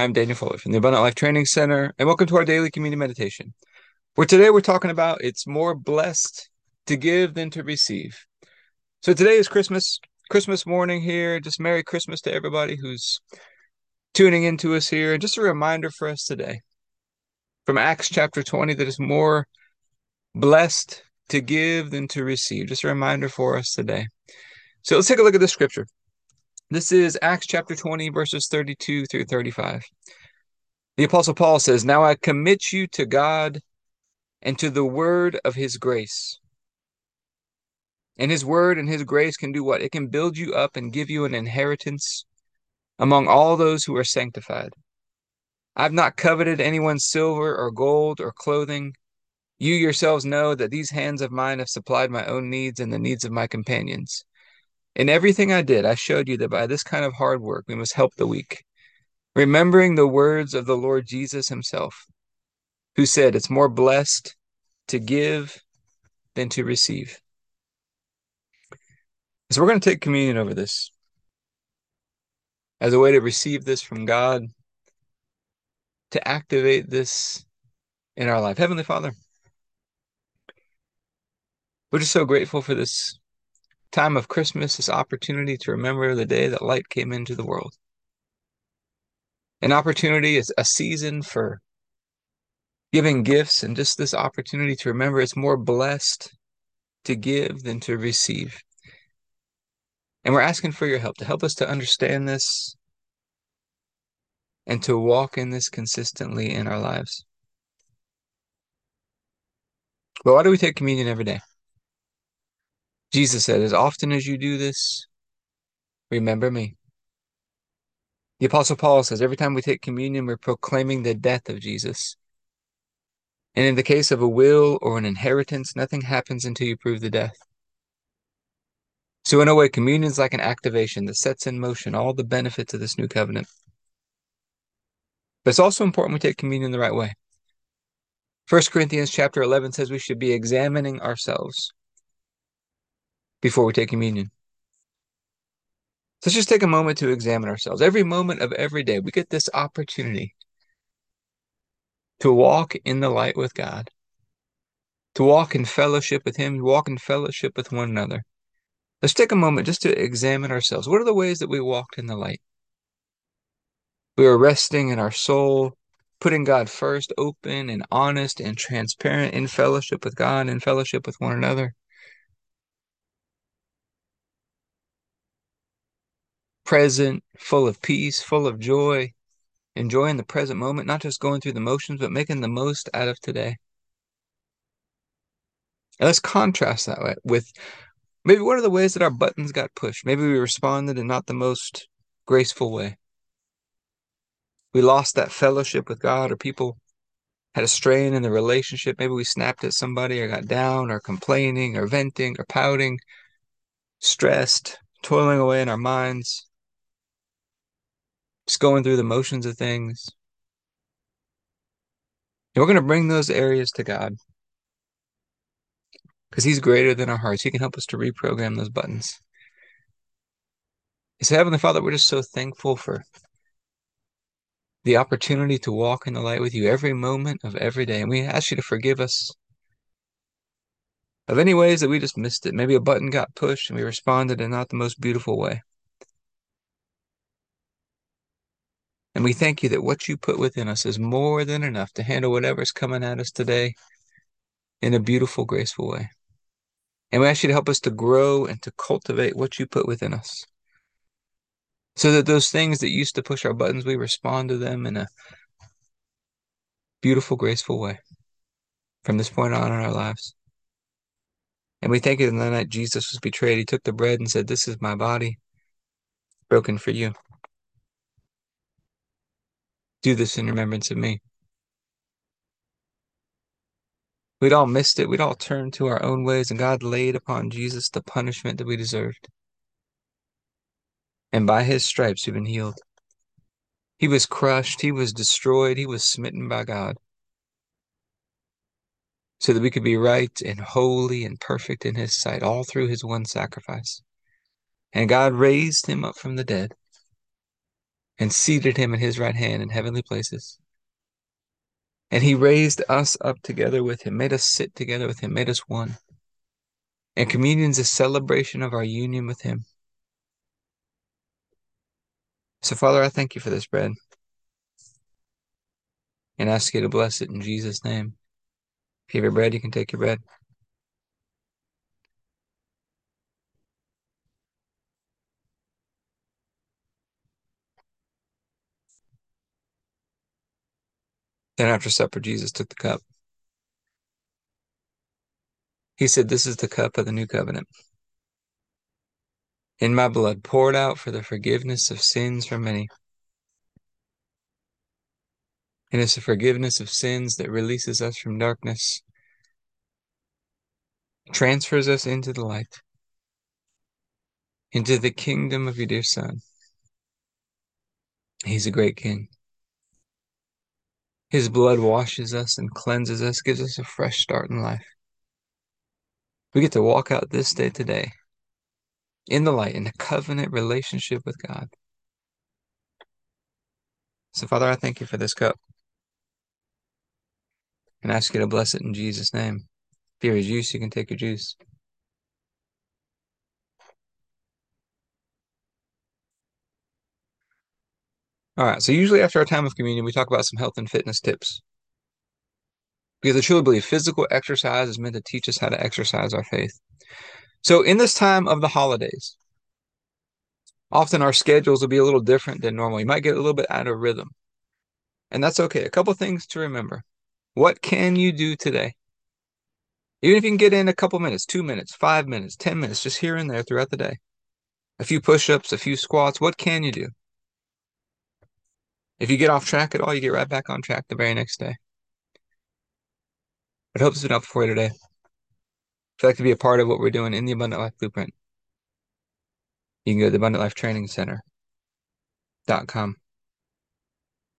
I'm Daniel Fuller from the Abundant Life Training Center, and welcome to our daily communion meditation. Where today we're talking about it's more blessed to give than to receive. So today is Christmas, Christmas morning here. Just Merry Christmas to everybody who's tuning into us here. And just a reminder for us today from Acts chapter 20 that it's more blessed to give than to receive. Just a reminder for us today. So let's take a look at the scripture. This is Acts chapter 20, verses 32 through 35. The Apostle Paul says, Now I commit you to God and to the word of his grace. And his word and his grace can do what? It can build you up and give you an inheritance among all those who are sanctified. I've not coveted anyone's silver or gold or clothing. You yourselves know that these hands of mine have supplied my own needs and the needs of my companions. In everything I did, I showed you that by this kind of hard work we must help the weak, remembering the words of the Lord Jesus himself, who said, It's more blessed to give than to receive. So we're going to take communion over this as a way to receive this from God, to activate this in our life. Heavenly Father, we're just so grateful for this time of Christmas, this opportunity to remember the day that light came into the world. An opportunity is a season for giving gifts and just this opportunity to remember it's more blessed to give than to receive. And we're asking for your help to help us to understand this and to walk in this consistently in our lives. But why do we take communion every day? Jesus said, As often as you do this, remember me. The Apostle Paul says, Every time we take communion, we're proclaiming the death of Jesus. And in the case of a will or an inheritance, nothing happens until you prove the death. So, in a way, communion is like an activation that sets in motion all the benefits of this new covenant. But it's also important we take communion the right way. 1 Corinthians chapter 11 says we should be examining ourselves before we take communion. Let's just take a moment to examine ourselves. Every moment of every day, we get this opportunity to walk in the light with God, to walk in fellowship with Him, walk in fellowship with one another. Let's take a moment just to examine ourselves. What are the ways that we walked in the light? We are resting in our soul, putting God first, open and honest and transparent in fellowship with God and fellowship with one another. Present, full of peace, full of joy, enjoying the present moment, not just going through the motions, but making the most out of today. And let's contrast that with maybe what are the ways that our buttons got pushed? Maybe we responded in not the most graceful way. We lost that fellowship with God, or people had a strain in the relationship. Maybe we snapped at somebody, or got down, or complaining, or venting, or pouting, stressed, toiling away in our minds just going through the motions of things. And we're going to bring those areas to God because He's greater than our hearts. He can help us to reprogram those buttons. So, Heavenly Father, we're just so thankful for the opportunity to walk in the light with you every moment of every day. And we ask you to forgive us of any ways that we just missed it. Maybe a button got pushed and we responded in not the most beautiful way. And we thank you that what you put within us is more than enough to handle whatever's coming at us today in a beautiful, graceful way. And we ask you to help us to grow and to cultivate what you put within us. So that those things that used to push our buttons, we respond to them in a beautiful, graceful way from this point on in our lives. And we thank you that the night Jesus was betrayed, he took the bread and said, This is my body broken for you. Do this in remembrance of me. We'd all missed it. We'd all turned to our own ways, and God laid upon Jesus the punishment that we deserved. And by his stripes, we've been healed. He was crushed, he was destroyed, he was smitten by God. So that we could be right and holy and perfect in his sight, all through his one sacrifice. And God raised him up from the dead and seated him at his right hand in heavenly places. And he raised us up together with him, made us sit together with him, made us one. And communion is a celebration of our union with him. So, Father, I thank you for this bread and ask you to bless it in Jesus' name. If you have your bread, you can take your bread. Then after supper, Jesus took the cup. He said, This is the cup of the new covenant. In my blood, poured out for the forgiveness of sins for many. And it's the forgiveness of sins that releases us from darkness, transfers us into the light, into the kingdom of your dear Son. He's a great king. His blood washes us and cleanses us, gives us a fresh start in life. We get to walk out this day today in the light, in a covenant relationship with God. So, Father, I thank you for this cup and ask you to bless it in Jesus' name. If you're a juice, you can take your juice. All right, so usually after our time of communion, we talk about some health and fitness tips. Because I truly believe physical exercise is meant to teach us how to exercise our faith. So, in this time of the holidays, often our schedules will be a little different than normal. You might get a little bit out of rhythm, and that's okay. A couple things to remember. What can you do today? Even if you can get in a couple minutes, two minutes, five minutes, 10 minutes, just here and there throughout the day. A few push ups, a few squats. What can you do? If you get off track at all, you get right back on track the very next day. I hope this has been helpful for you today. If you'd like to be a part of what we're doing in the Abundant Life Blueprint, you can go to the Abundant Life Training Center.com.